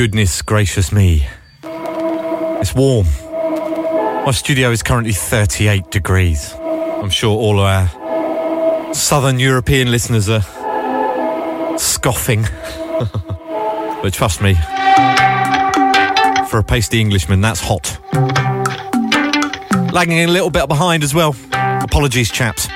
goodness gracious me. It's warm. My studio is currently 38 degrees. I'm sure all our southern European listeners are scoffing. but trust me, for a pasty Englishman, that's hot. Lagging a little bit behind as well. Apologies, chaps.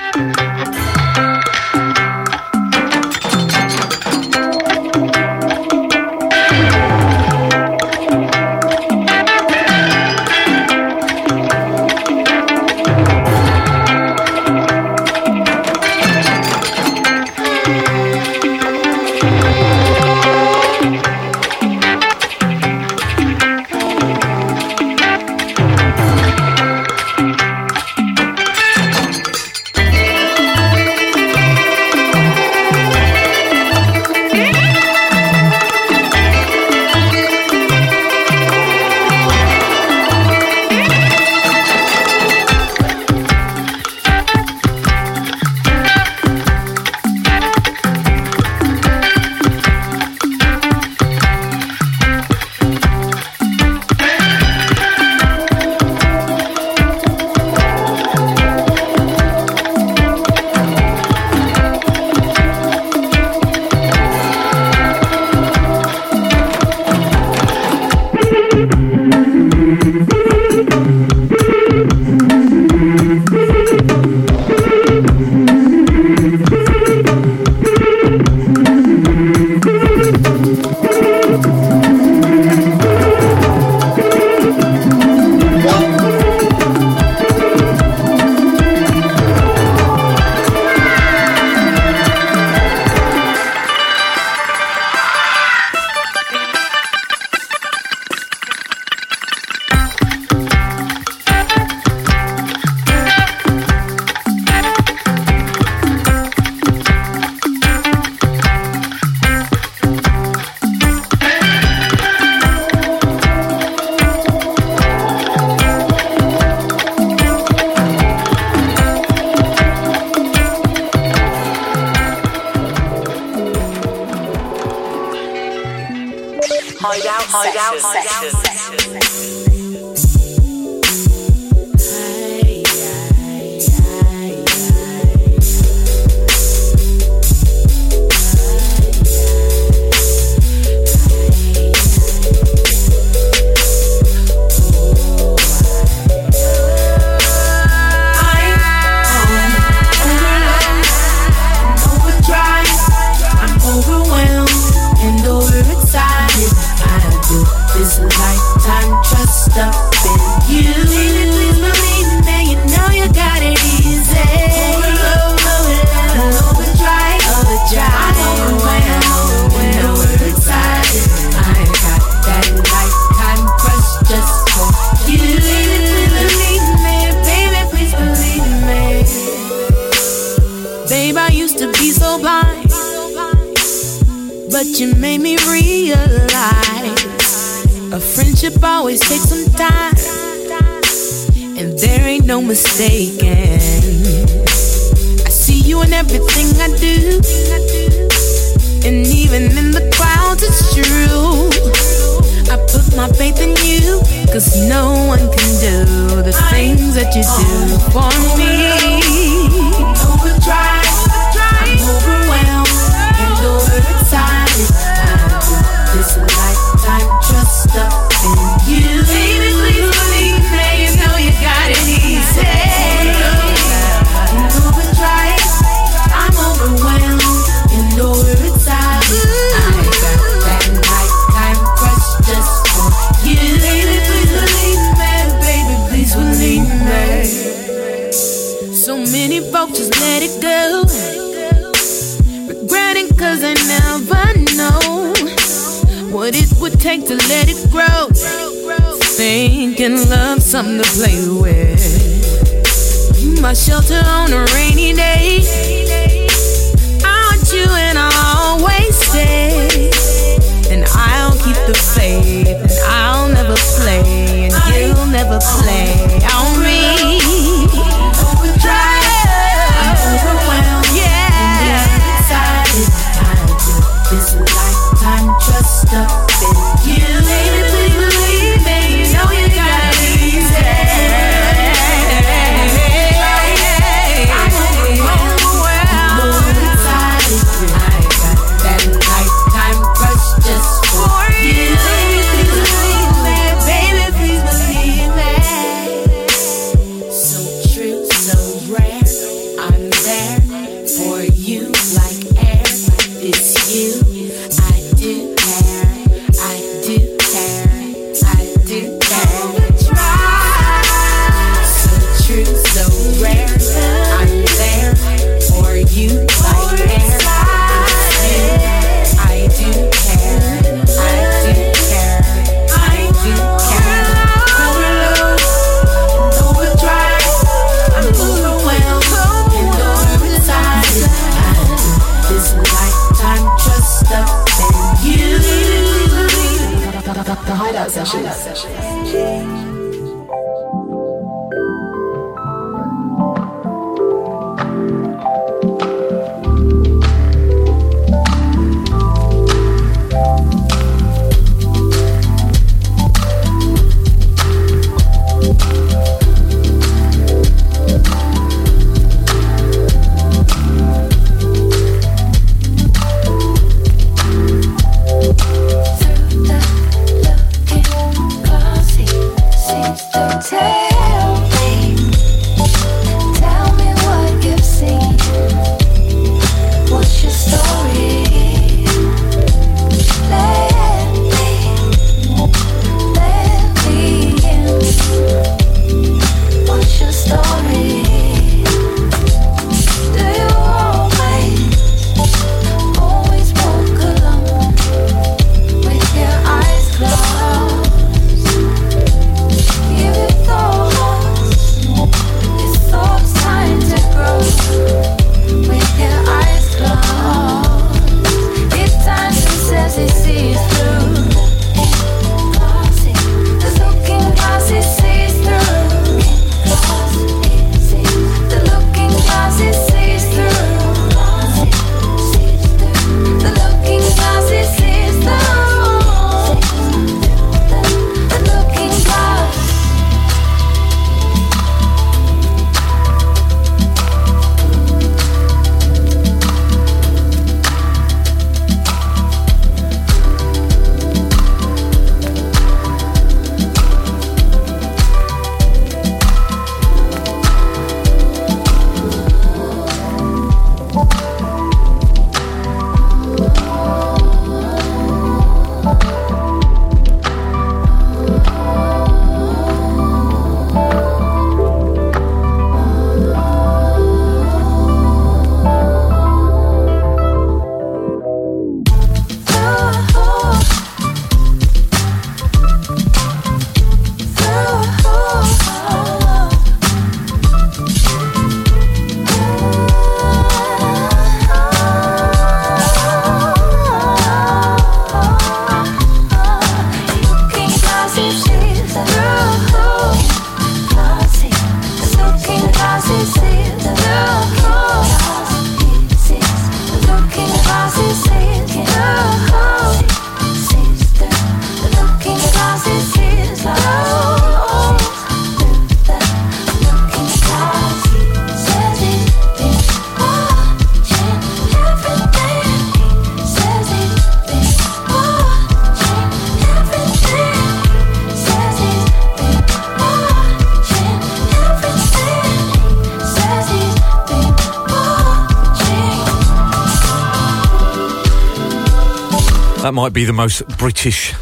Might be the most British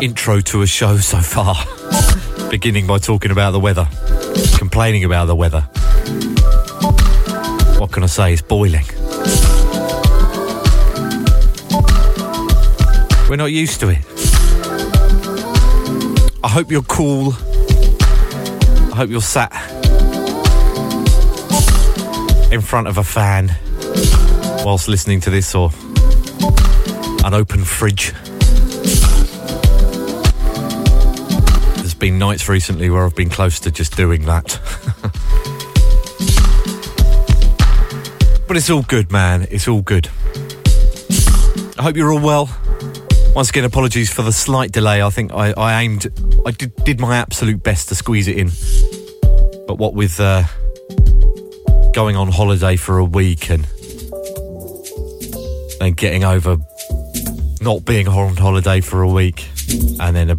intro to a show so far. Beginning by talking about the weather, complaining about the weather. What can I say? It's boiling. We're not used to it. I hope you're cool. I hope you're sat in front of a fan whilst listening to this or an open fridge. There's been nights recently where I've been close to just doing that. but it's all good, man. It's all good. I hope you're all well. Once again, apologies for the slight delay. I think I, I aimed, I did, did my absolute best to squeeze it in. But what with uh, going on holiday for a week and then getting over not being on holiday for a week and then uh,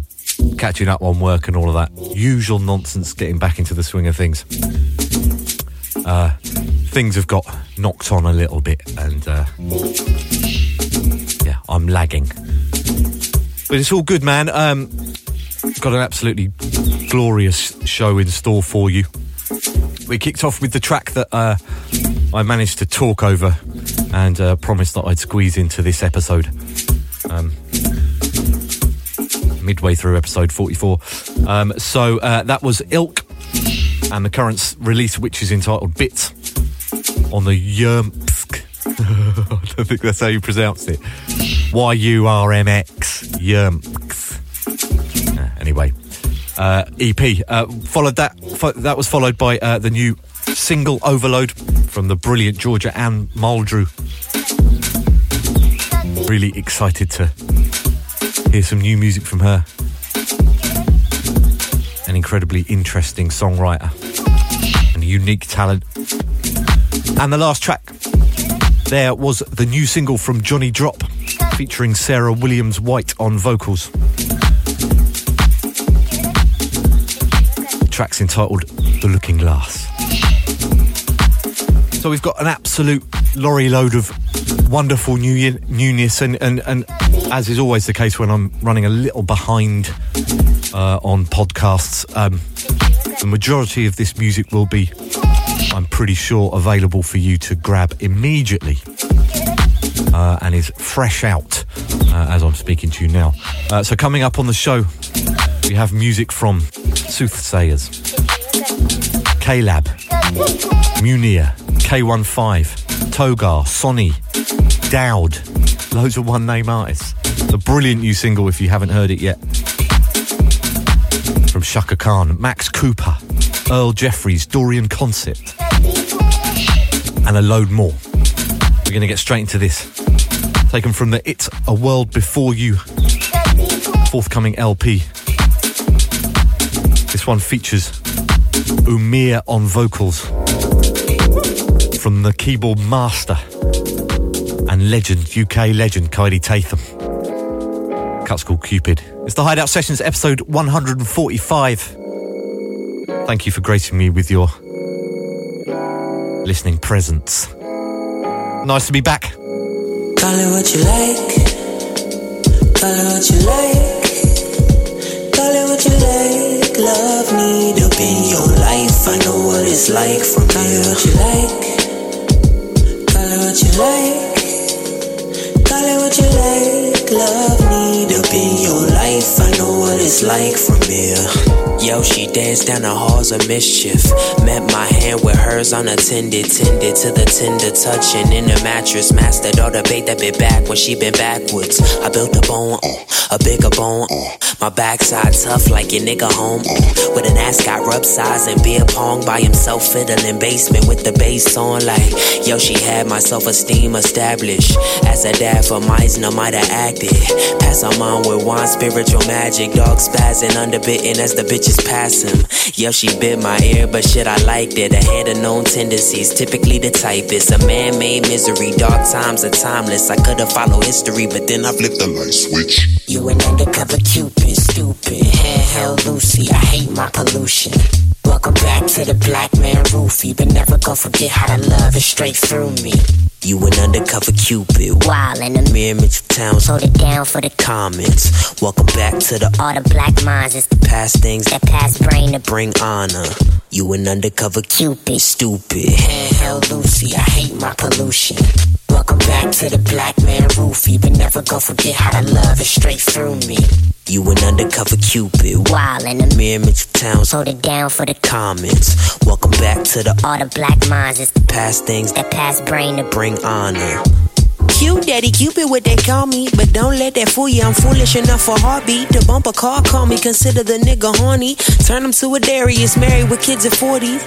catching up on work and all of that usual nonsense, getting back into the swing of things. Uh, things have got knocked on a little bit and uh, yeah, I'm lagging. But it's all good, man. Um, got an absolutely glorious show in store for you. We kicked off with the track that uh, I managed to talk over and uh, promised that I'd squeeze into this episode. Um, midway through episode 44. Um, so uh, that was Ilk and the current release, which is entitled Bits on the Yurmsk. I don't think that's how you pronounce it. Y U R M X. Yurmsk. Uh, anyway, uh, EP. Uh, followed that. Fo- that was followed by uh, the new single Overload from the brilliant Georgia Anne Muldrow. Really excited to hear some new music from her. An incredibly interesting songwriter and a unique talent. And the last track there was the new single from Jonny Drop featuring Sarah Williams White on vocals. The track's entitled The Looking Glass. So we've got an absolute lorry load of wonderful new newness, and, and, and as is always the case when I'm running a little behind uh, on podcasts, um, the majority of this music will be, I'm pretty sure, available for you to grab immediately. Uh, and is fresh out uh, as I'm speaking to you now. Uh, so, coming up on the show, we have music from Soothsayers, Khalab, Munir, K15, Togar, Sonny, Dauwd, loads of one name artists. A brilliant new single, if you haven't heard it yet, from Chaka Khan, Max Cooper, Earl Jeffers, Dorian Concept, and a load more. We're going to get straight into this. Taken from the It's a World Before You forthcoming LP. This one features Uhmeer on vocals from the keyboard master and legend, UK legend, Kaidi Tatham. Cut's called Cupid. It's the Hideout Sessions episode 145. Thank you for gracing me with your listening presence. Nice to be back. Call it what you like. Call it what you like. Call it what you like. Love need up in your life. I know what it's like from Call it what you like. Call it what you like. Call it what you like. Love up in your life. I know what it's like from here. Yo, she danced down the halls of mischief. Met my hand with hers unattended. Tended to the tender touching in the mattress. Mastered all the bait that bit back when she been backwards. I built a bone, uh, a bigger bone. My backside tough like your nigga home. Uh, with an ascot rub size and beer pong by himself fiddling basement with the bass on. Like, yo, she had my self esteem established. As a dad for Meisner might have acted. Pass her mom with wine, spiritual magic. Dog spazzing, underbitten as the bitches pass him. Yo, she bit my ear, but shit, I liked it. I had a known tendencies, typically the typist. A man made misery, dark times are timeless. I could have followed history, but then I flipped the light switch. You an undercover cupid, stupid. Handheld Lucy, I hate my pollution. Welcome back to the black man roofie, but never gonna forget how to love is straight through me. You an undercover cupid, Wild in the mirror, Mitchell Towns, hold it down for the comments. Welcome back to the all the black minds is the past things that past brain to bring honor. You an undercover Cupid. stupid. Handheld Lucy, I hate my pollution. Welcome back to the black man roofie, but never go forget how to love is straight through me. You an undercover cupid. Wild in the mirror, Mitchell Towns. hold it down for the Comments. Welcome back to the all the black minds. It's the past things that that past brain to bring honor. Cute daddy, Cupid, what they call me. But don't let that fool you, I'm foolish enough for heartbeat. To bump a car, call me, consider the nigga horny. Turn him to a Darius, married with kids at 40.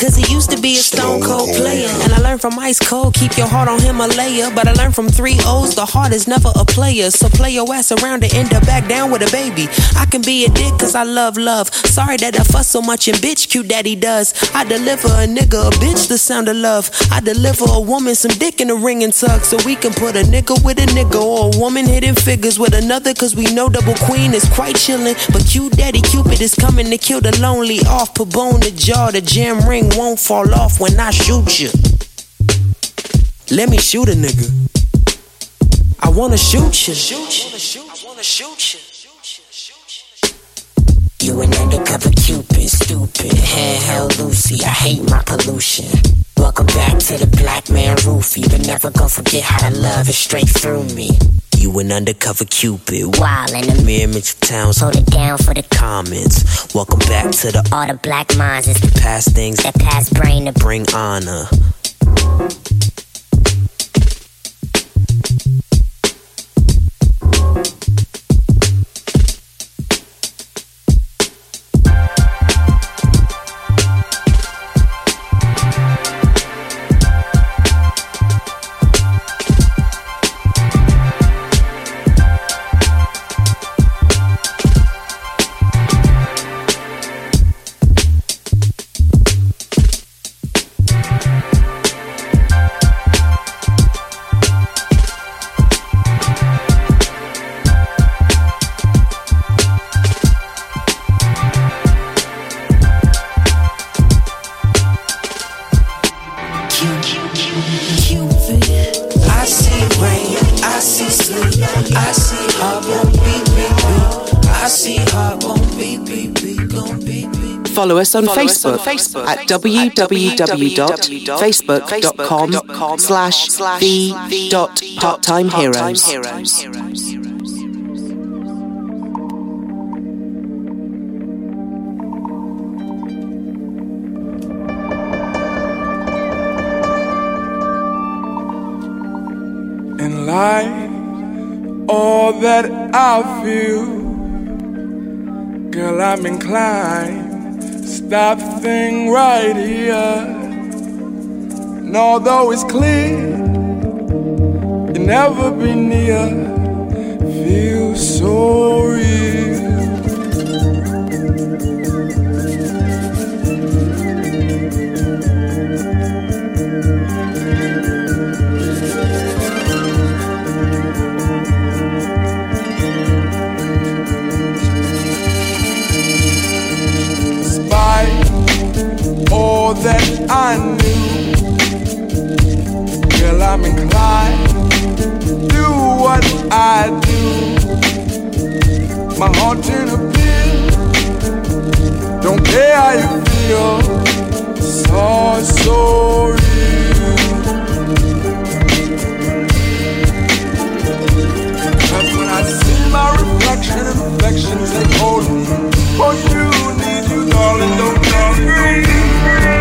Cause he used to be a stone cold player. And I learned from Ice Cold, keep your heart on him Himalaya. But I learned from three O's, the heart is never a player. So play your ass around and end up back down with a baby. I can be a dick cause I love love. Sorry that I fuss so much and bitch, cute daddy does. I deliver a nigga, a bitch, the sound of love. I deliver a woman some dick in a ring and tuck. So we can put a nigga with a nigga or a woman hitting figures with another. Cause we know double queen is quite chillin'. But cute daddy Cupid is coming to kill the lonely off. Put bone the jaw, the jam ring won't fall off when I shoot you. Let me shoot a nigga. I wanna shoot you. I wanna shoot you. You an undercover cupid, stupid, handheld Lucy. I hate my pollution. Welcome back to the black man roofie, but never go forget how to love is straight through me. You an undercover cupid. Wild in the Mayor Mitchell Towns. hold it down for the Comments. Welcome back to the all the black minds. It's the past things that past brain to bring honor. I beat, beat. Follow us on Facebook, at www.facebook.com slash the dot part-time heroes. in life, all that I feel, girl, I'm inclined. Stop thing right here. And although it's clear, you'll never be near, feel so real. I knew, girl, I'm inclined to do what I do. My heart pill, don't care how you feel. When I see my reflection you, need you, darling, don't you You are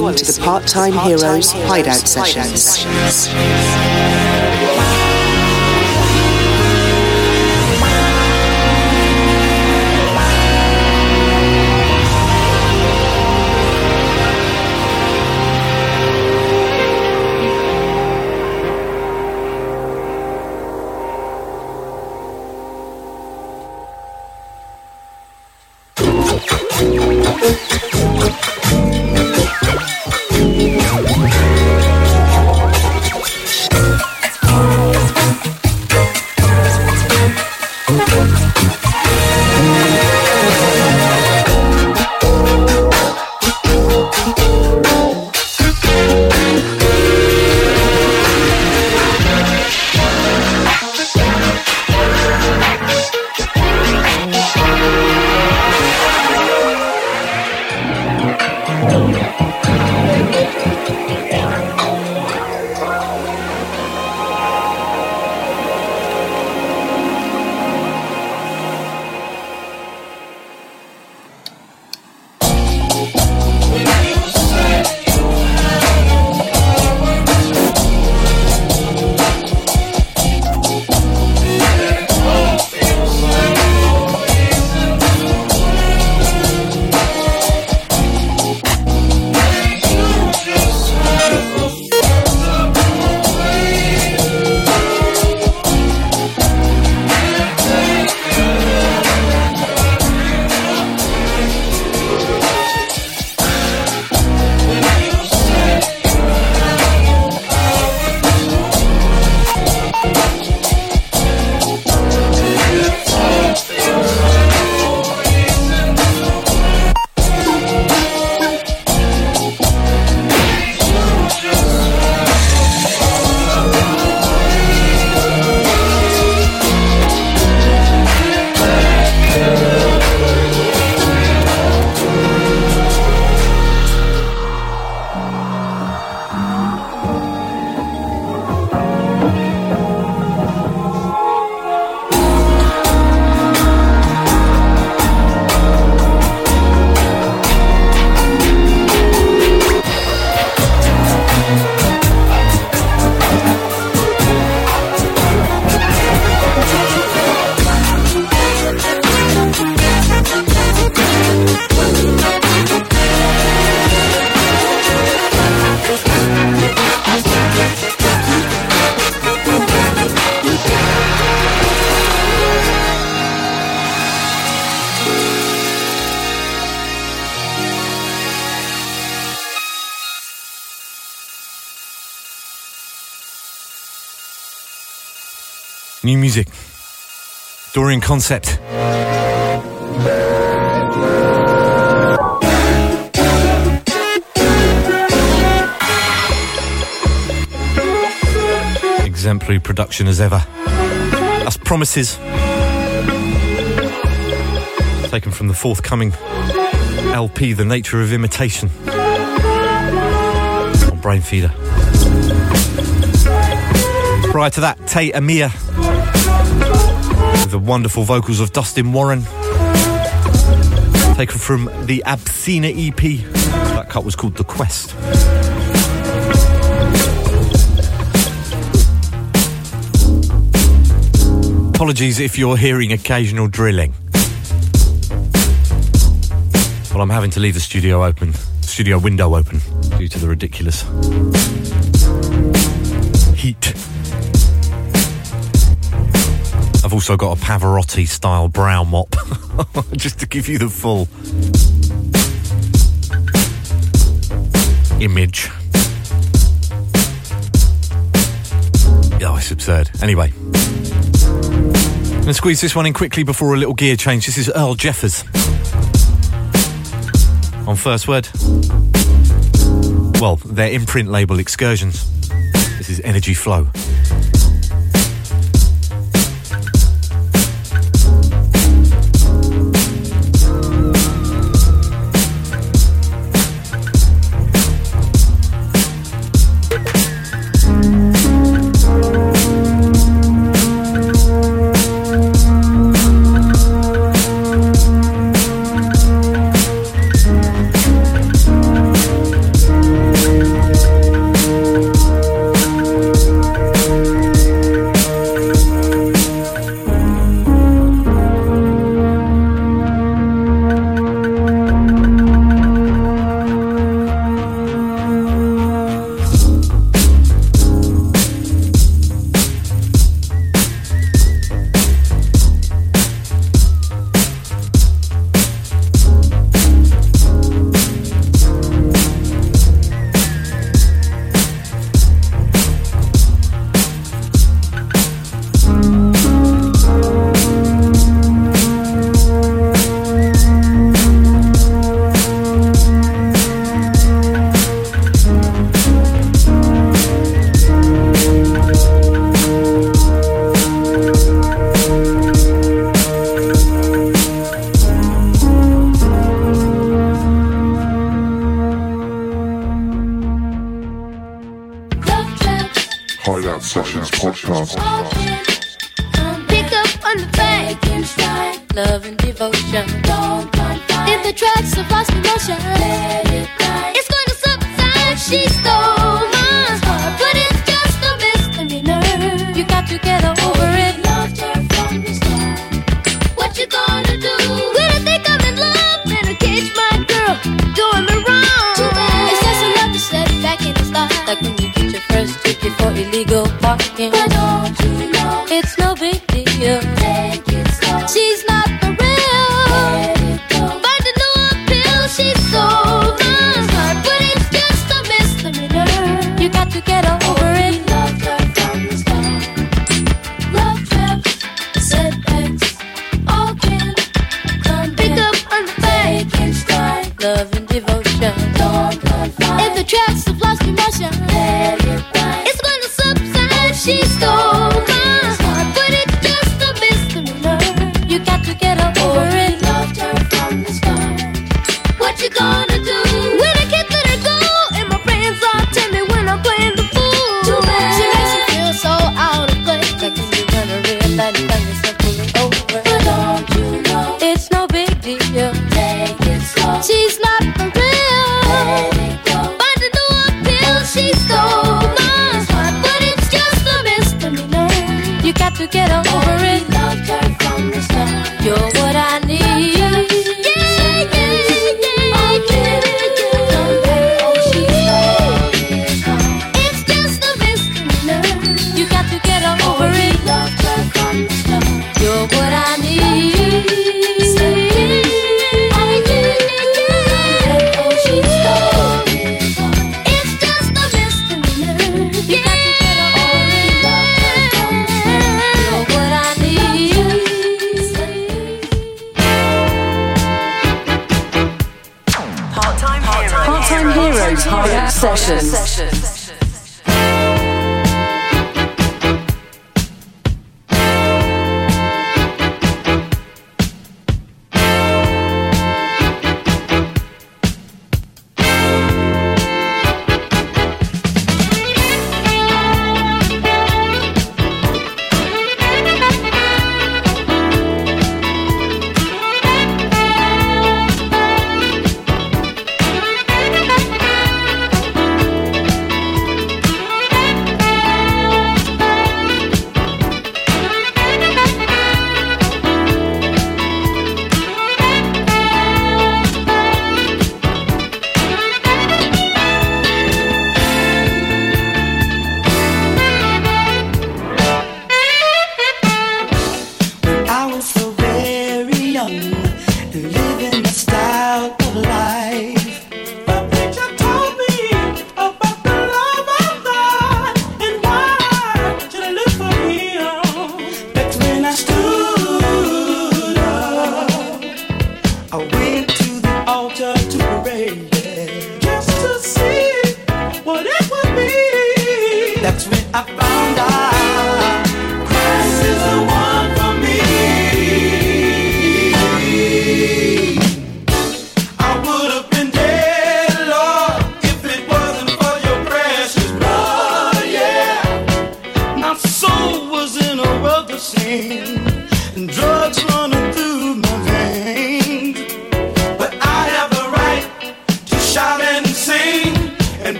listening to the Part Time Heroes Hideout Sessions. Dorian Concept. Exemplary production as ever. That's Promises. Taken from the forthcoming LP, The Nature of Imitation. On Brainfeeder. Prior to that, Te'Amir with the wonderful vocals of Dustin Warren. Taken from the Absina EP. That cut was called The Quest. Apologies if you're hearing occasional drilling. Well, I'm having to leave the studio open, studio window open, due to the ridiculous also got a Pavarotti style brow mop, just to give you the full image. Oh, it's absurd. Anyway, I'm going to squeeze this one in quickly before a little gear change. This is Earl Jeffers. On First Word. Well, their imprint label Excursions. This is Energy Flow. Devotion. If the tracks have lost emotion, it's going to subside. She stole my heart, but it's just a misdemeanor. You got to get over it. Loved her from the start. What you gonna do? When I think I'm in love in a cage, my girl doing me wrong. It's just enough to set it back in the start. Like when you get your first ticket for illegal parking. But don't you know it's no big deal?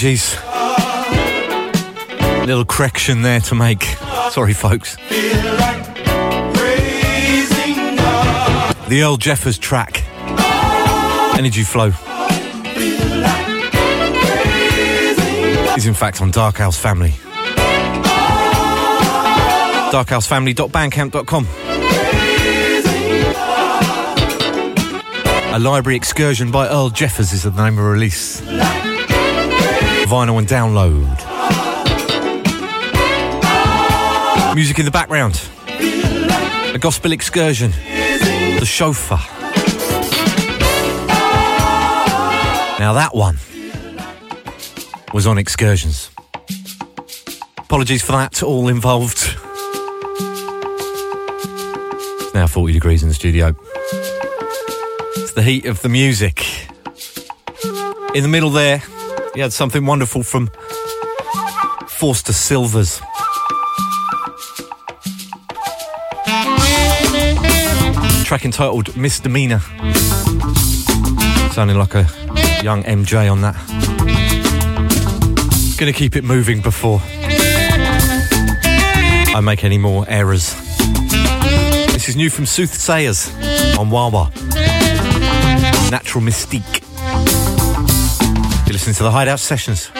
Apologies. Little correction there to make. Sorry, folks. The Earl Jeffers track, Energy Flow, is in fact on Darkhouse Family. darkhousefamily.bandcamp.com. A library excursion by Earl Jeffers is the name of release. Vinyl and download. Music in the background. A gospel excursion. The Showfa. Now that one was on excursions. Apologies for that all involved. It's now 40 degrees in the studio. It's the heat of the music. In the middle there, you had something wonderful from Foster Sylvers. Track entitled Misdemeanor. Sounding like a young MJ on that. Gonna keep it moving before I make any more errors. This is new from Soothsayers on Wah Wah. Natural Mystic. You're listening to the Hideout Sessions.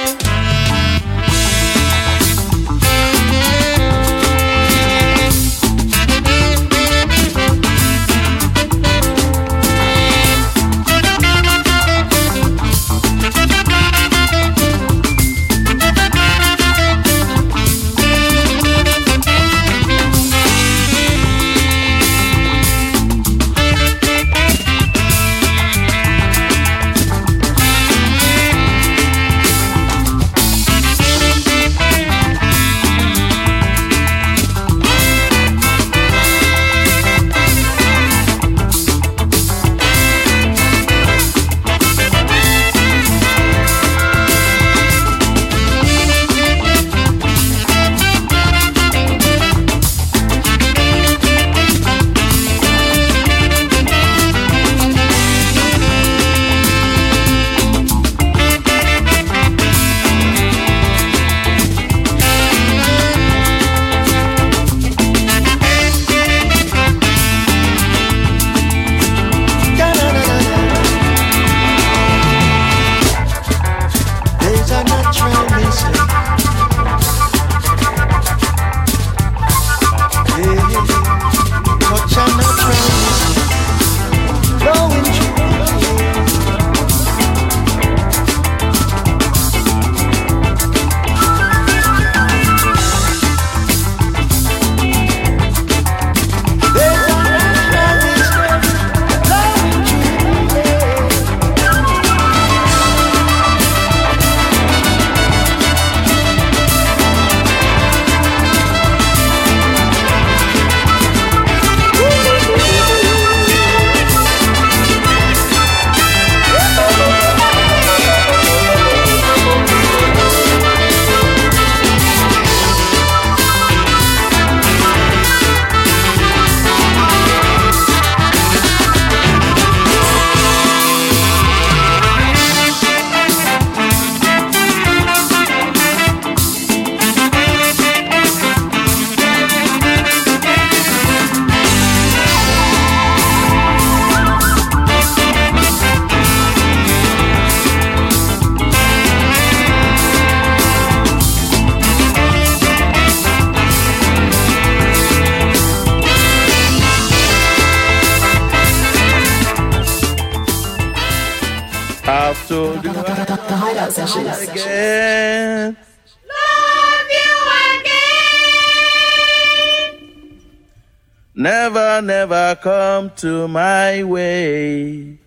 Come to my way.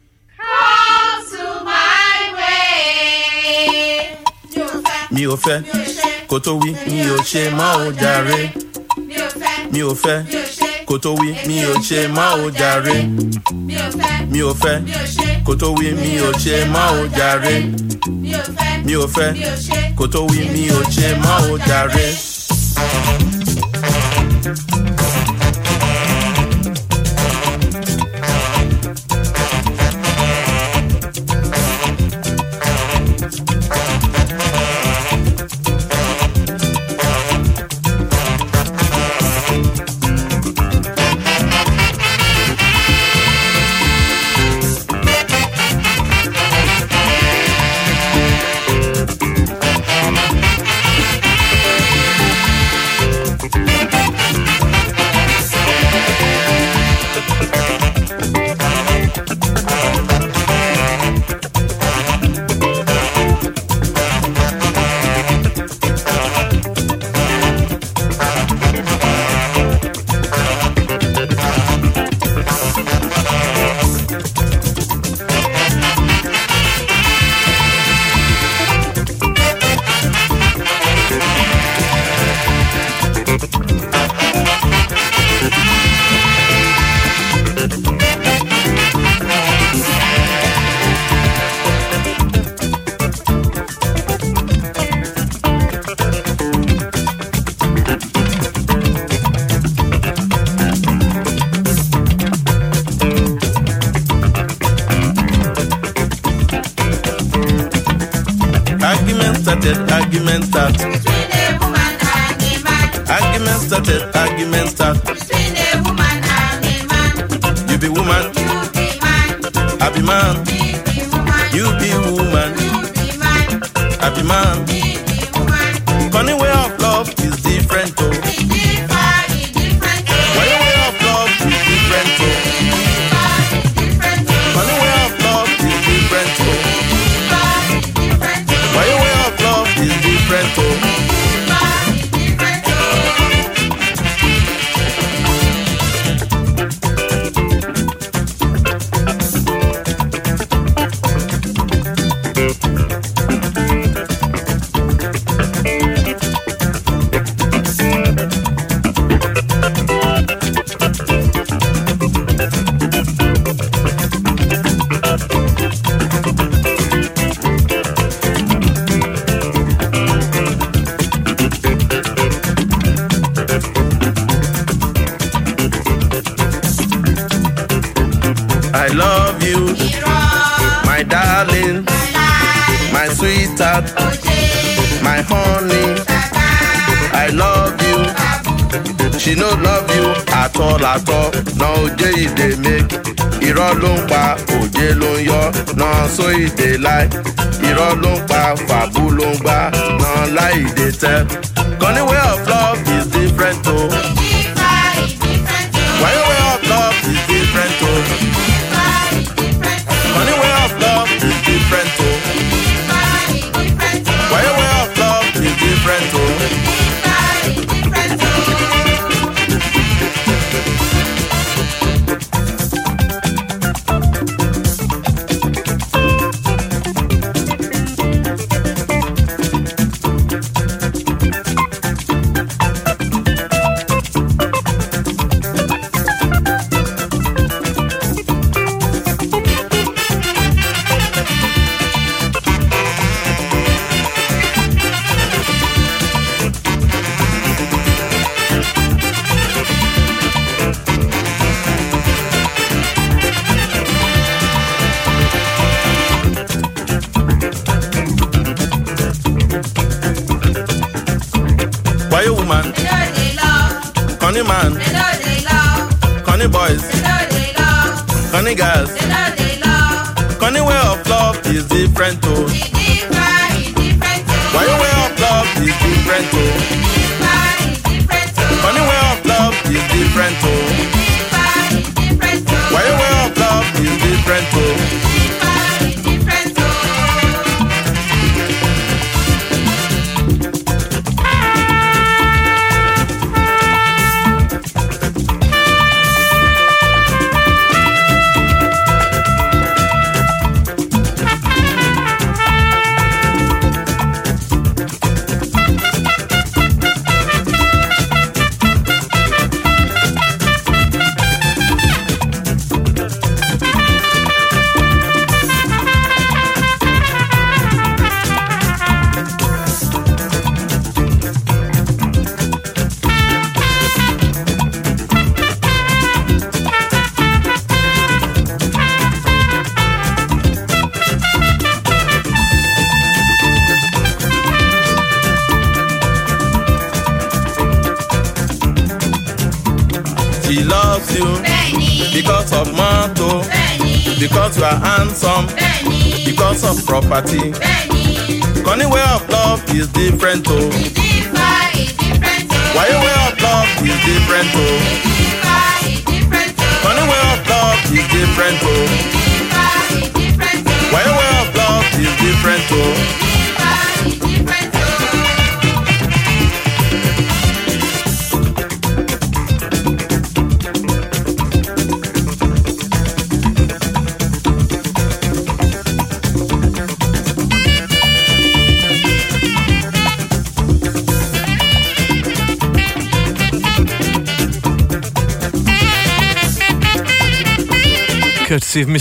Mi ò fẹ́ kó tó wí mi ò ṣe má ò jàre. Mi ò fẹ́ kó tó wí mi ò ṣe má ò jàre. Mi ò fẹ́ kó tó wí mi ò ṣe má ò jàre. Mi ò fẹ́ kó tó wí mi ò ṣe má ò jàre.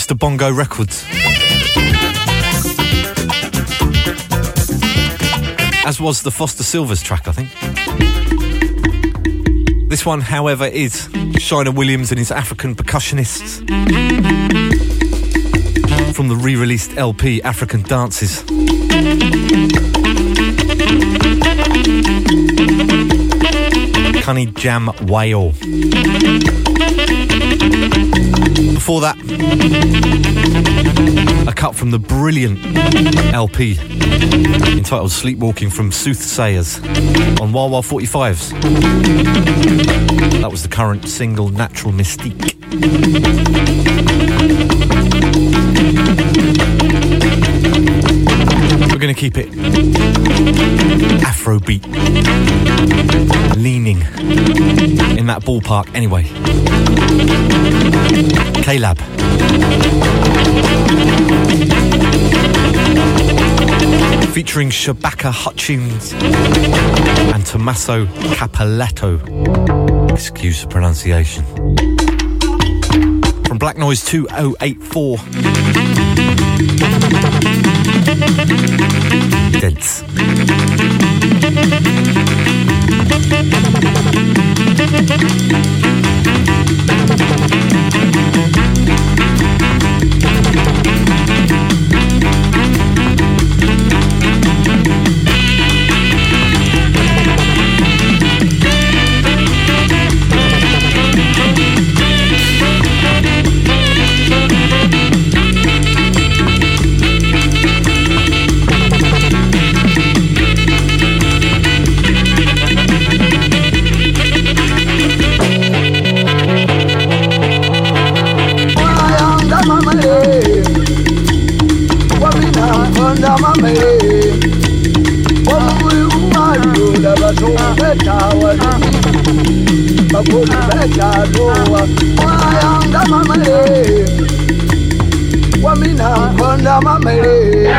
Mr. Bongo Records. As was the Foster Sylvers track, I think. This one, however, is Shina Williams and his African percussionists from the re released LP African Dances. Cunny Jam Wayo. Before that, a cut from the brilliant LP entitled Sleepwalking from Soothsayers on Wild 45s. That was the current single Natural Mystic. Going to keep it Afrobeat, leaning in that ballpark anyway. Khalab. Featuring Shabaka Hutchings and Tommaso Cappellato. Excuse the pronunciation. From Black Noise 2084. Dance. Dense. Wamina konda mamele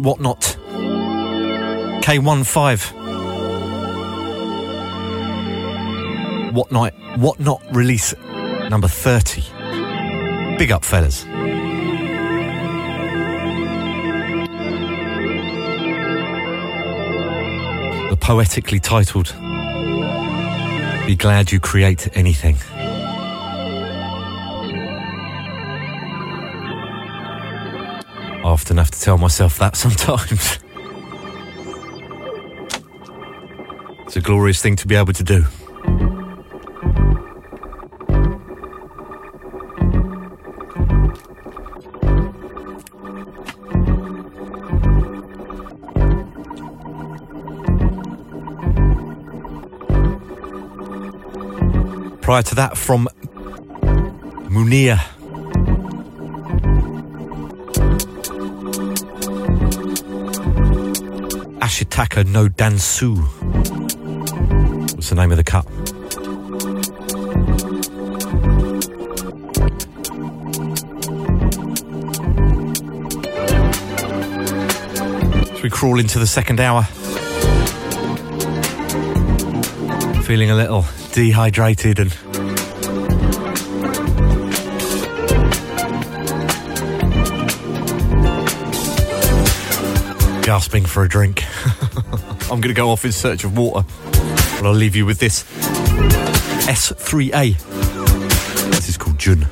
Wotnot. K15. Wotnot, Wotnot release number 30. Big up, fellas. The poetically titled Be Glad You Create Anything. Tell myself that sometimes. it's a glorious thing to be able to do. Prior to that, from Munir. No Dansu What's the name of the cut. As we crawl into the second hour, feeling a little dehydrated and gasping for a drink. I'm going to go off in search of water. But I'll leave you with this S3A. This is called Jun.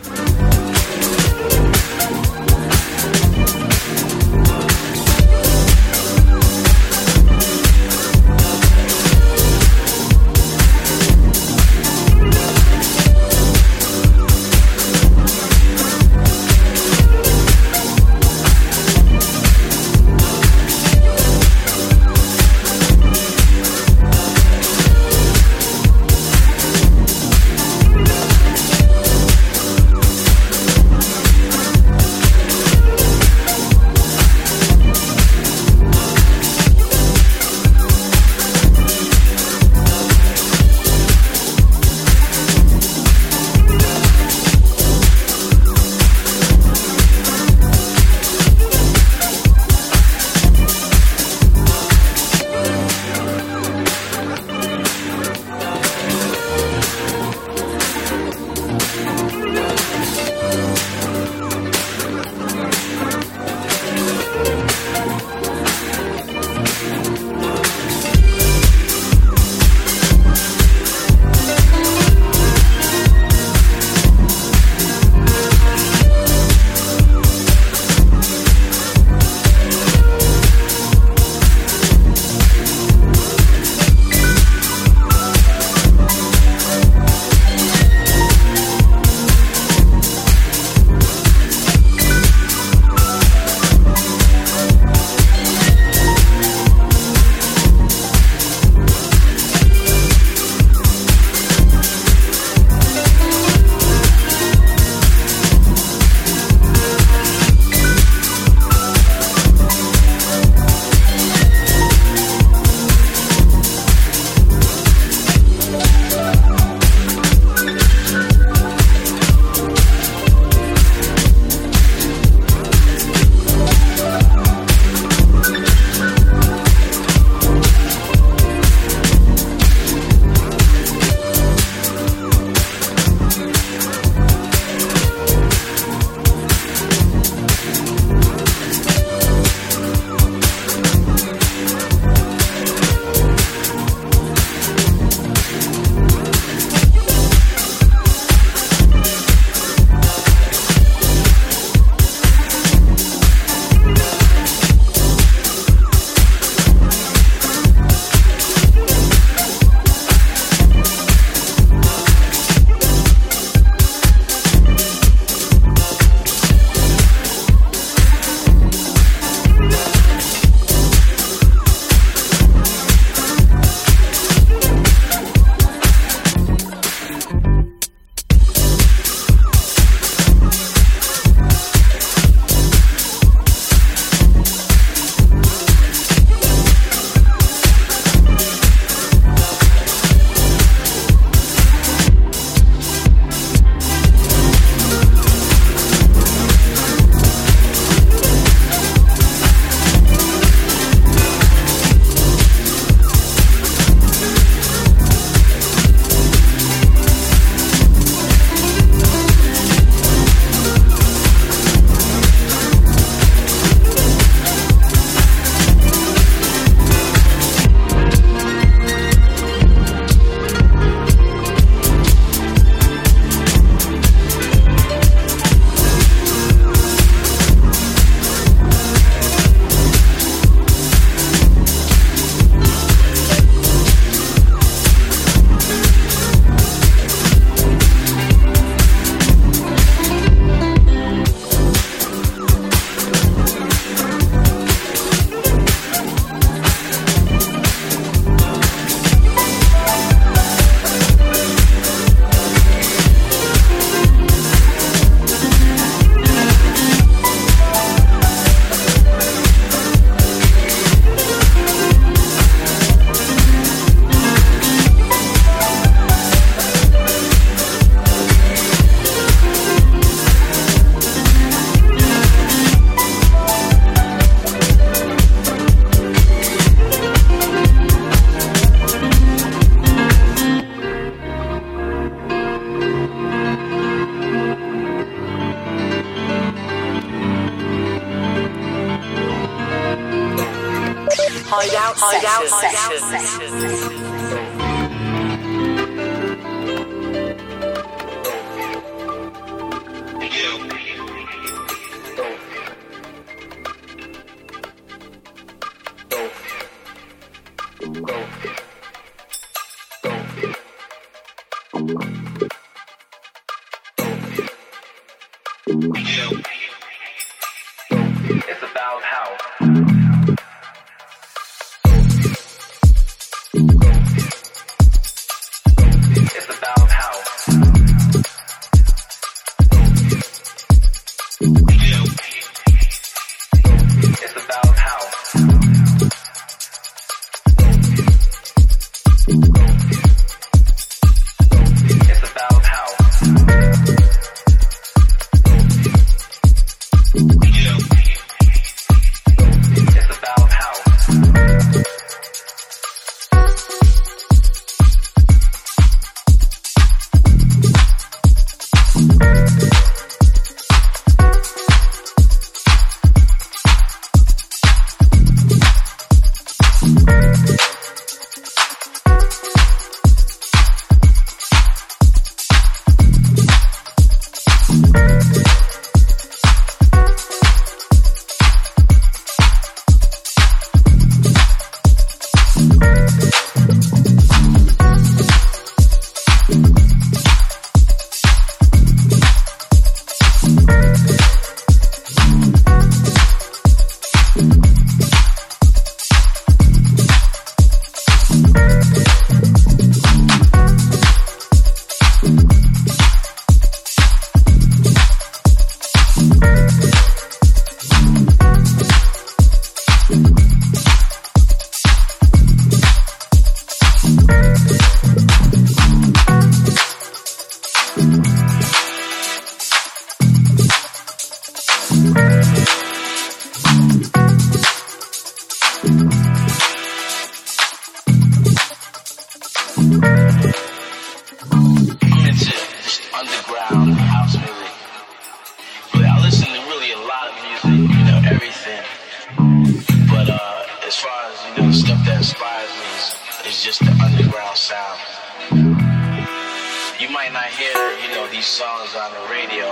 These songs on the radio.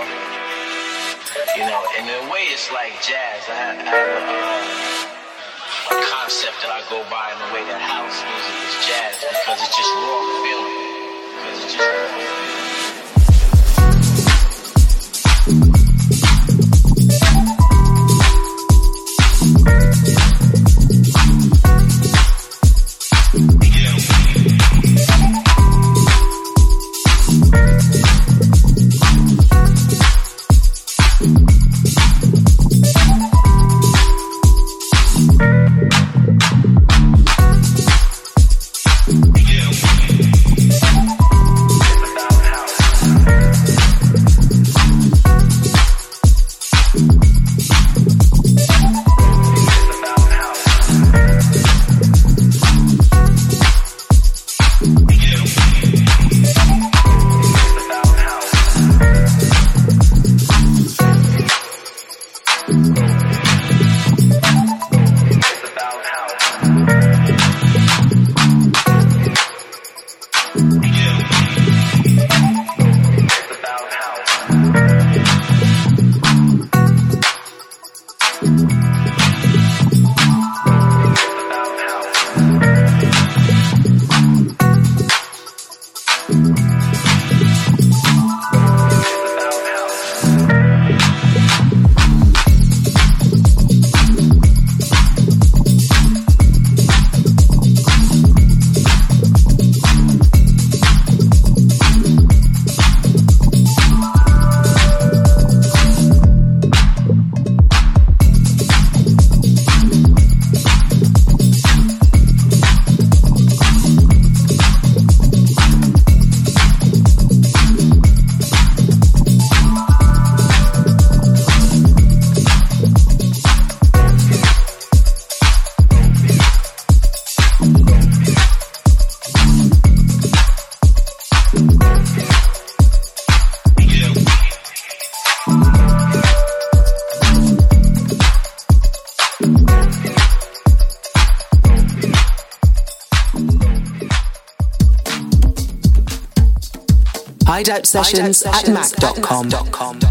You know, in a way it's like jazz. I have, I have a, a concept that I go by in the way that house music is jazz because it's just raw feeling. Because it's just Hideout Sessions at Mac.com.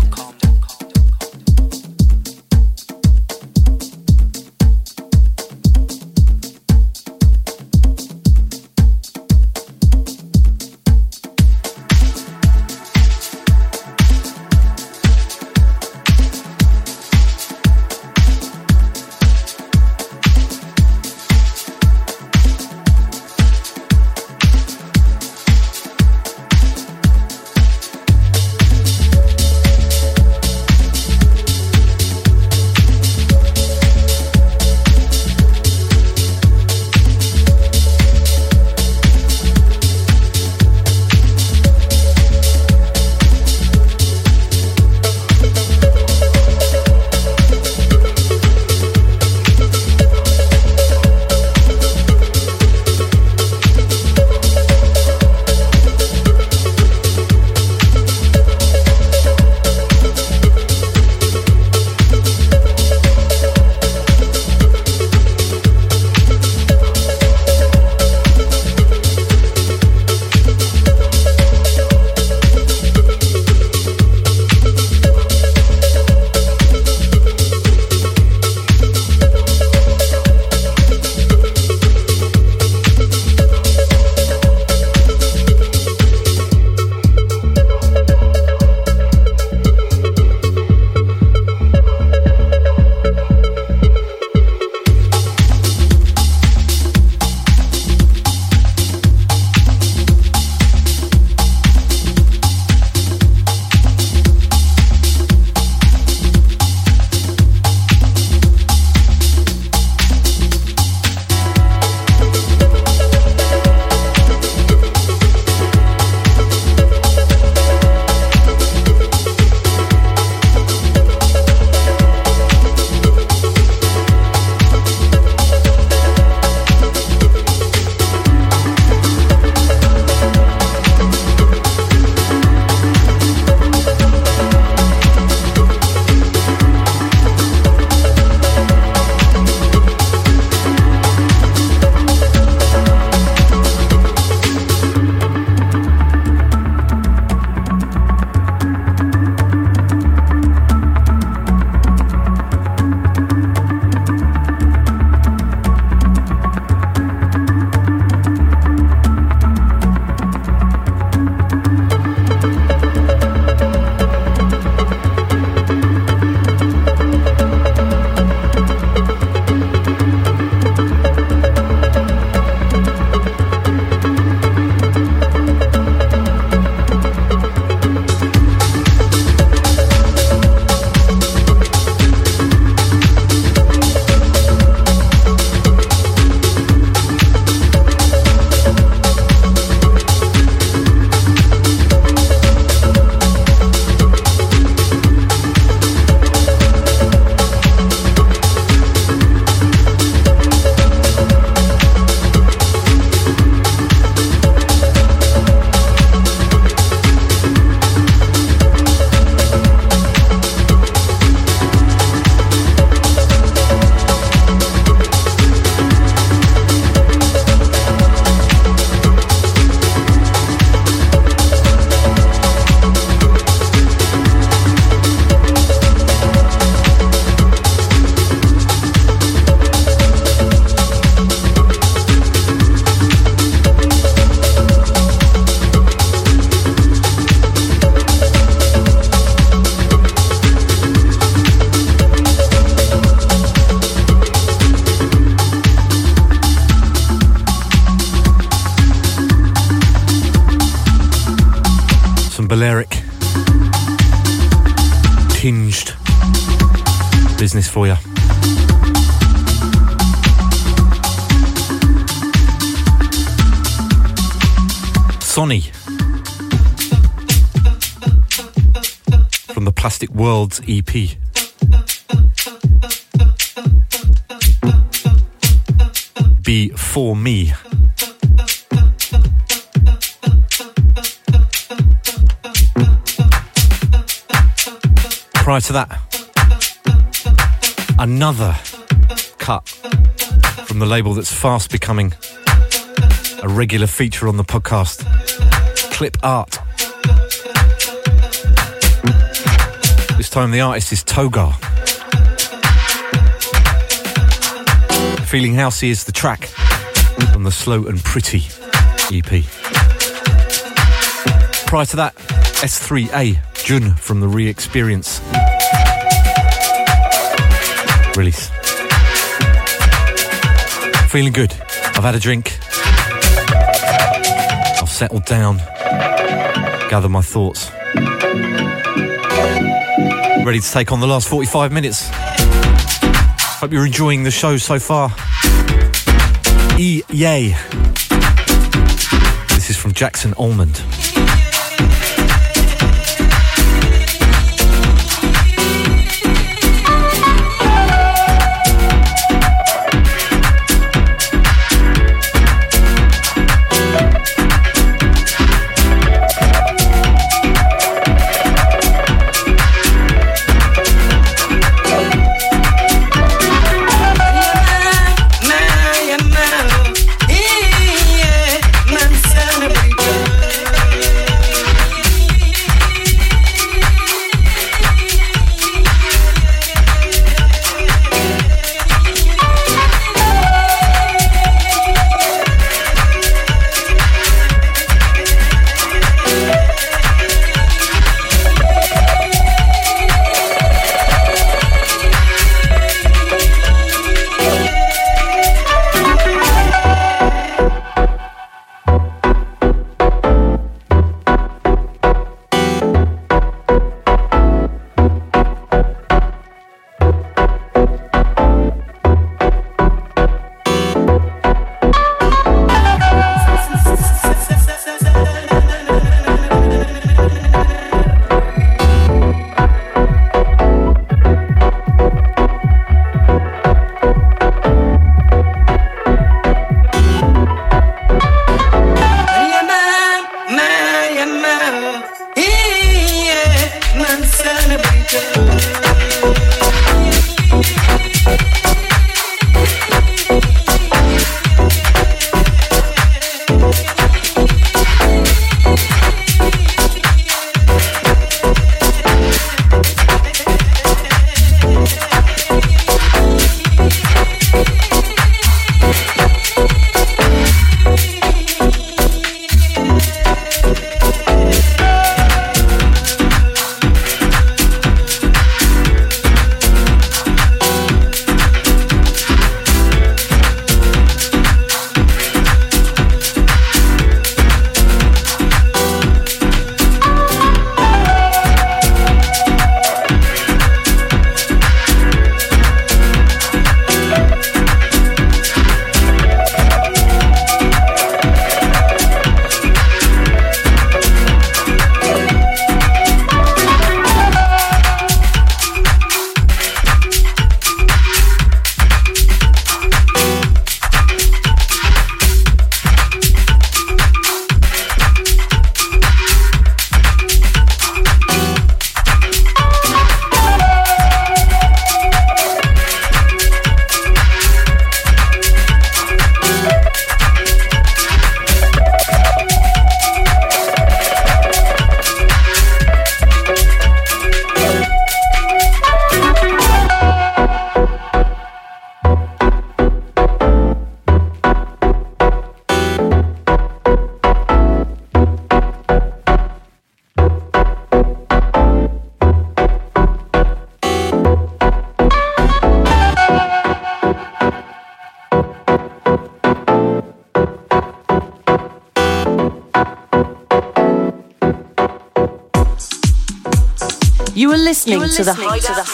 business for you. Sonny from the Plastic Worlds EP. Be for me. Prior to that, another cut from the label that's fast becoming a regular feature on the podcast Clipp.Art. This time the artist is Togar. Feeling Housey is the track on the Slow and Pretty EP. Prior to that, S3A, Jun from the Re Experience release. Feeling good. I've had a drink. I've settled down, gather my thoughts. Ready to take on the last 45 minutes. Hope you're enjoying the show so far. E yay. This is from Jackson Almond. Listening, to, the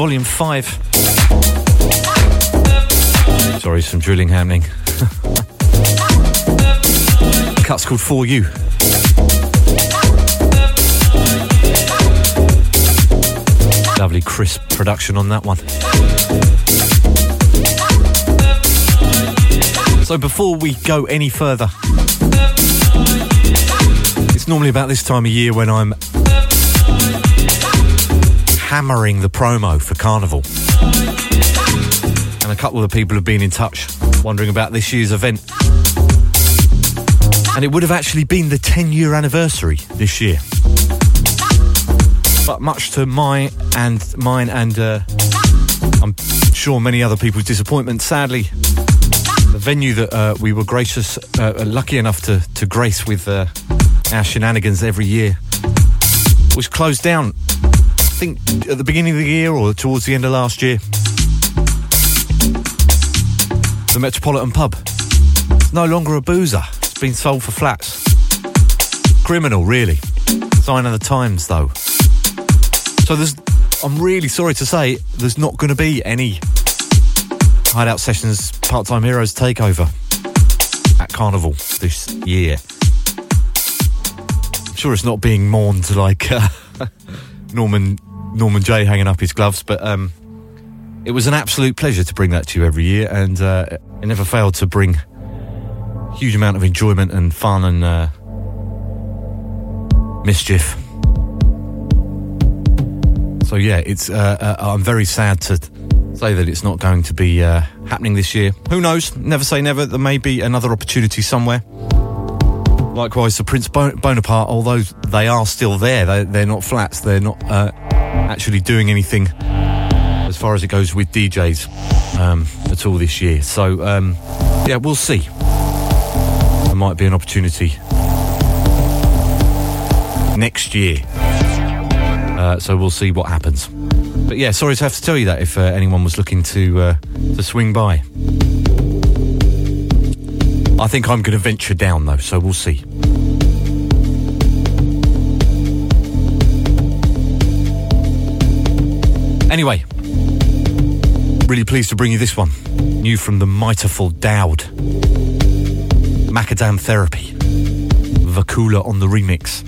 Volume 5. Sorry, some drilling happening. Cut's called For You. Lovely crisp production on that one. So before we go any further, it's normally about this time of year when I'm hammering the promo for Carnival. And a couple of people have been in touch wondering about this year's event. And it would have actually been the 10 year anniversary this year. But much to my and mine and uh, I'm sure many other people's disappointment, sadly, the venue that uh, we were gracious, uh, lucky enough to, to grace with uh, our shenanigans every year was closed down. I think at the beginning of the year or towards the end of last year. The Metropolitan Pub. It's no longer a boozer. It's been sold for flats. Criminal, really. Sign of the times, though. So there's, I'm really sorry to say, there's not going to be any Hideout Sessions Part Time Heroes takeover at Carnival this year. I'm sure it's not being mourned like uh, Norman Norman Jay hanging up his gloves, but um, it was an absolute pleasure to bring that to you every year, and uh, it never failed to bring huge amount of enjoyment and fun and uh, mischief. So yeah, it's. Uh, uh, I'm very sad to say that it's not going to be uh, happening this year. Who knows? Never say never. There may be another opportunity somewhere. Likewise, the Prince Bonaparte, although they are still there, they, they're not flats. They're not uh, actually doing anything as far as it goes with DJs um, at all this year. So um, yeah, we'll see. There might be an opportunity next year. Uh, so we'll see what happens. But yeah, sorry to have to tell you that if uh, anyone was looking to uh, to swing by. I think I'm going to venture down though, so we'll see. Anyway, really pleased to bring you this one. New from the Mightiful Dauwd. Macadam Therapy. Vakula on the remix.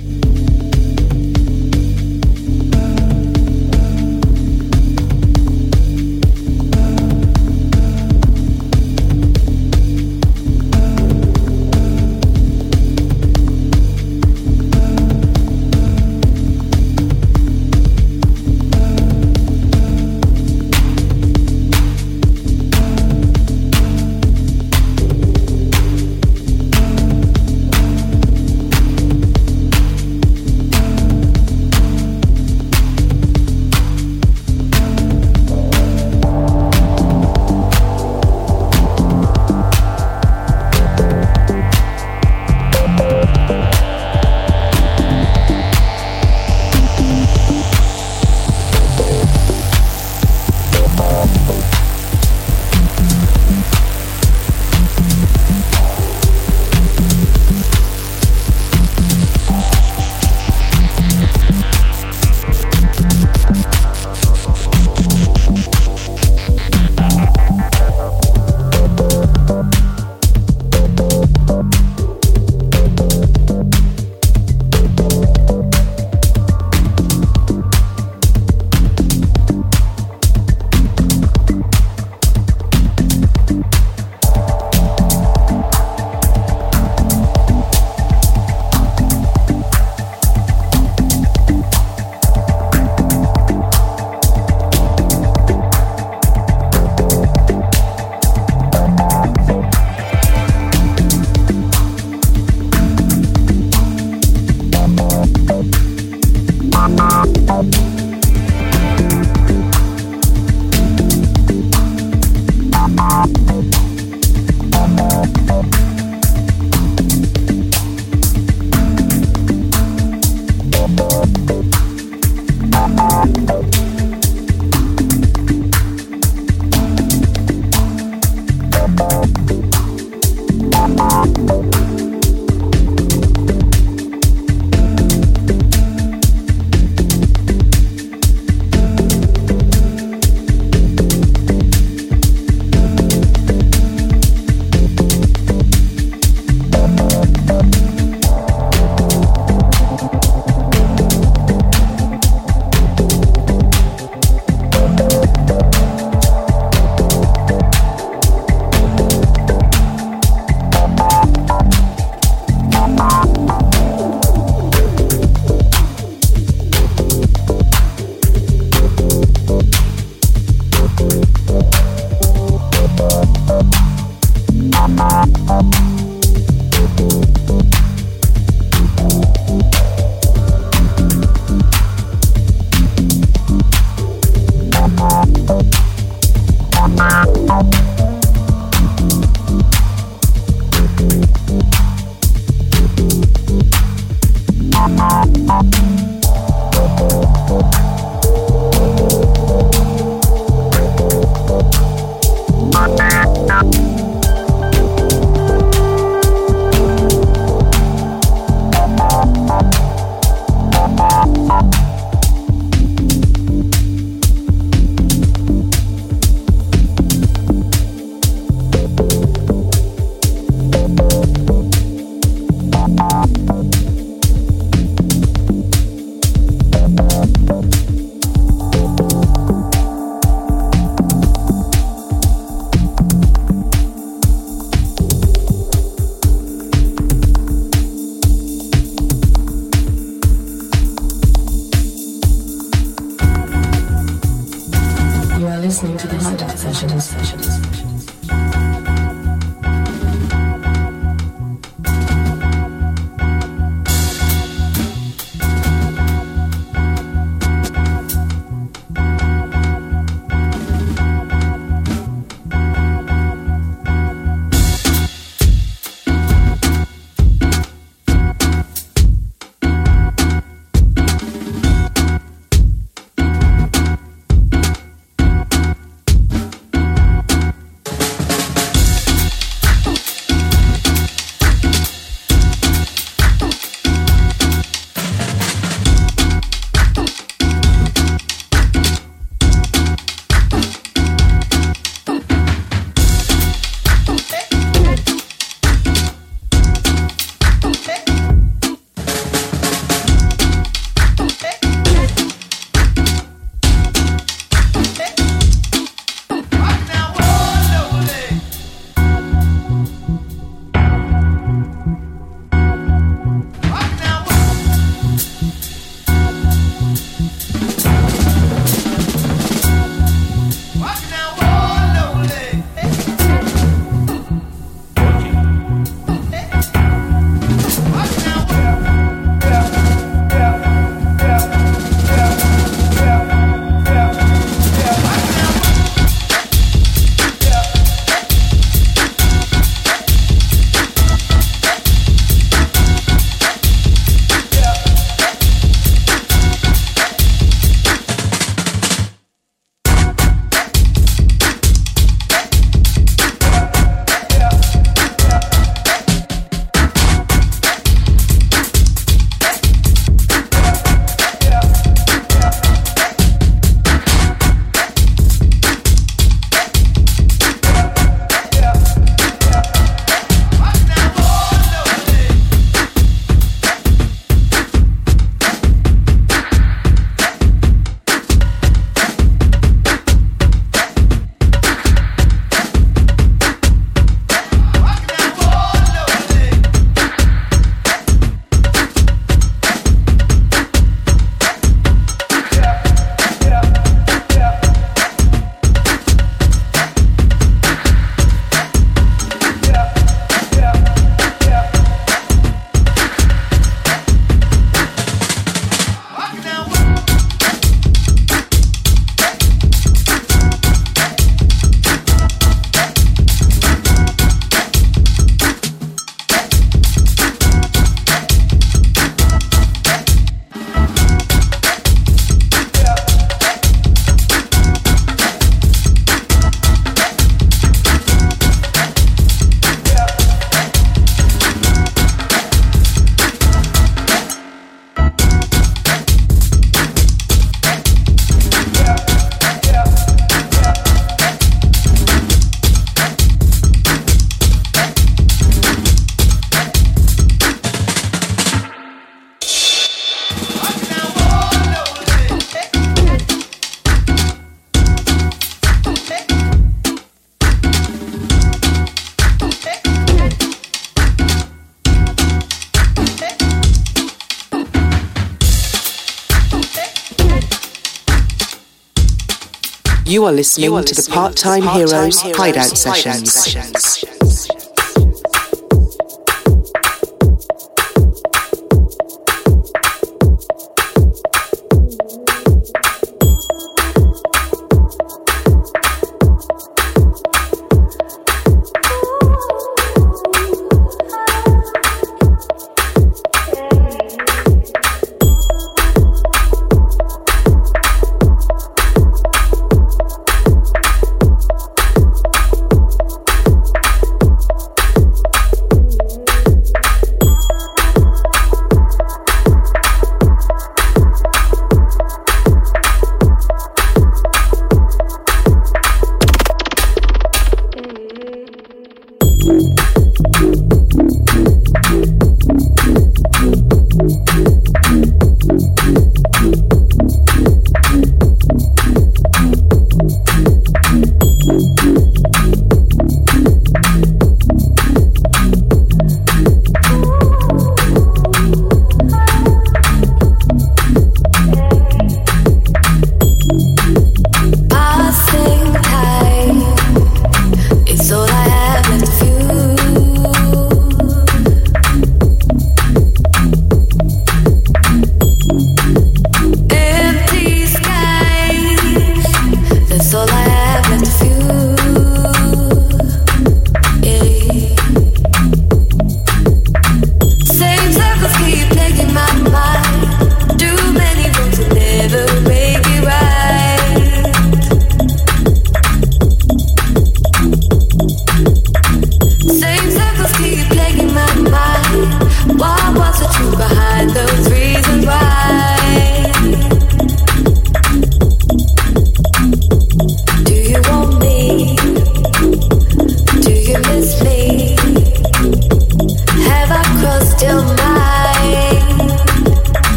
You are listening, to the Part Time Heroes Hideout Sessions.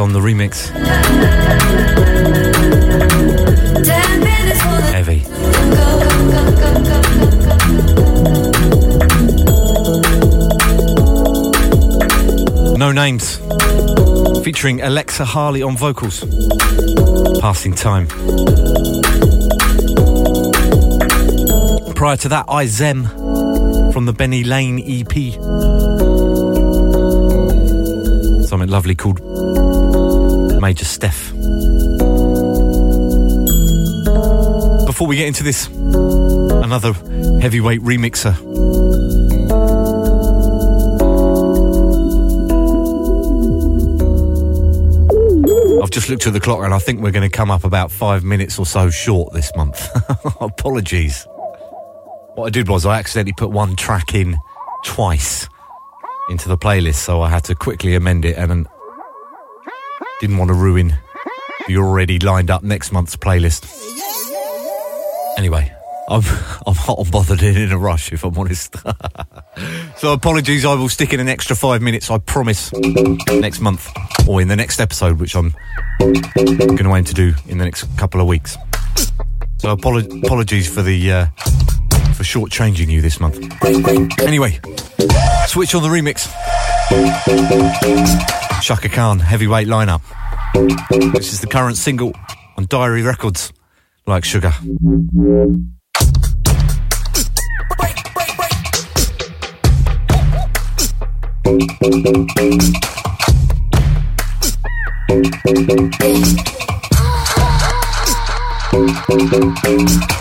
On the remix. Heavy. Nonames. Featuring Alexa Harley on vocals. Passing time. Prior to that, iZem from the Benny Lane EP. Something lovely called Major Stef. Before we get into this, another heavyweight remixer. I've just looked at the clock and I think we're going to come up about five minutes or so short this month. Apologies. What I did was I accidentally put one track in twice into the playlist, so I had to quickly amend it and didn't want to ruin the already lined up next month's playlist. Anyway, I'm I'm hot and bothered and in a rush, if I'm honest. so apologies, I will stick in an extra five minutes, I promise, next month or in the next episode, which I'm going to aim to do in the next couple of weeks. So apolo- apologies for the uh, for shortchanging you this month. Anyway, switch on the remix. Chaka Khan, heavyweight lineup. This is the current single on Diary Records, like Sugar.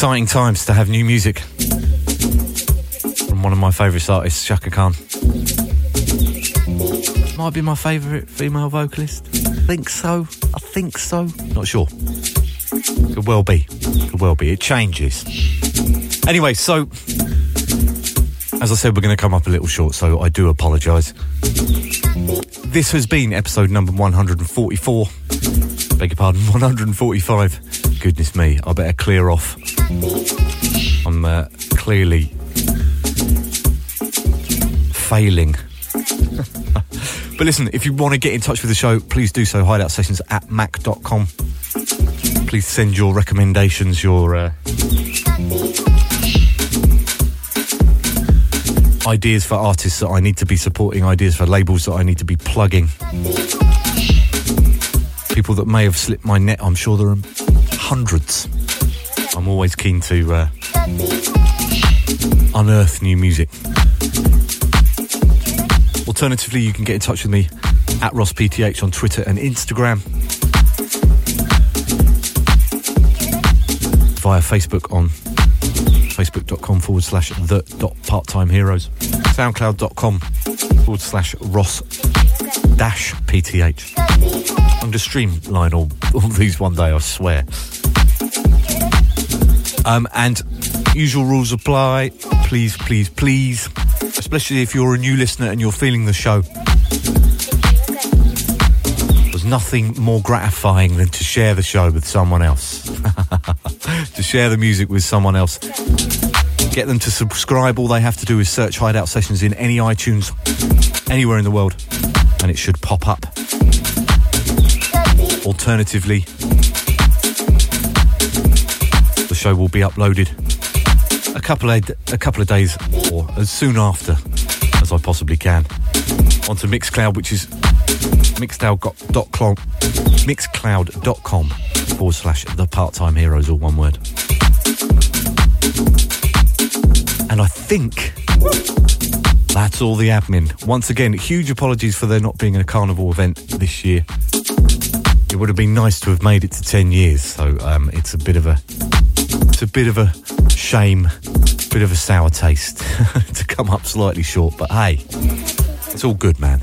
Exciting times to have new music from one of my favourite artists, Chaka Khan. Might be my favourite female vocalist. I Think so. I think so. Not sure. Could well be. Could well be. It changes. Anyway, so as I said, we're going to come up a little short, so I do apologise. This has been episode number 144. Beg your pardon, 145. Goodness me, I better clear off. I'm uh, clearly failing. but listen, if you want to get in touch with the show, please do so. Hideout sessions at mac.com. Please send your recommendations, your uh, ideas for artists that I need to be supporting, ideas for labels that I need to be plugging. People that may have slipped my net, I'm sure there are hundreds. I'm always keen to uh, unearth new music. Alternatively, you can get in touch with me at RossPTH on Twitter and Instagram. Via Facebook on facebook.com forward slash the dot part time heroes. Soundcloud.com forward slash Ross dash PTH. I'm going to streamline all, all these one day, I swear. Um, and usual rules apply. Please, please, please, especially if you're a new listener and you're feeling the show. There's nothing more gratifying than to share the show with someone else. to share the music with someone else. Get them to subscribe. All they have to do is search Hideout Sessions in any iTunes, anywhere in the world, and it should pop up. Alternatively, show will be uploaded a couple of a couple of days or as soon after as I possibly can. Onto Mixcloud, which is mixcloud.com mixcloud.com forward slash the part-time heroes all one word. And I think that's all the admin. Once again huge apologies for there not being a carnival event this year. It would have been nice to have made it to 10 years so um, it's a bit of a it's a bit of a shame bit of a sour taste to come up slightly short but hey it's all good man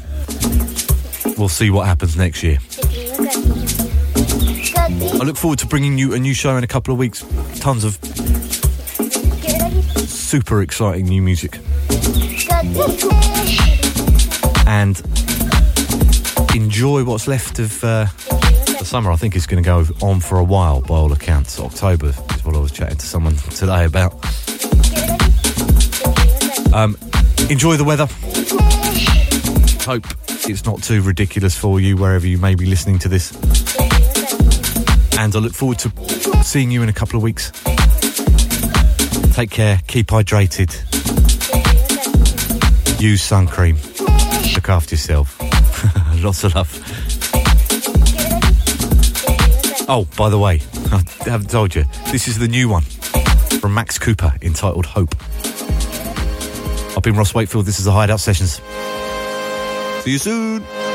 we'll see what happens next year I look forward to bringing you a new show in a couple of weeks tons of super exciting new music and enjoy what's left of uh, the summer. I think it's going to go on for a while by all accounts. October was chatting to someone today about. Um, enjoy the weather. Hope it's not too ridiculous for you wherever you may be listening to this. And I look forward to seeing you in a couple of weeks. Take care, keep hydrated, use sun cream, look after yourself. Lots of love. Oh, by the way, I haven't told you, this is the new one from Max Cooper entitled Hope. I've been Ross Wakefield, this is the Hideout Sessions. See you soon.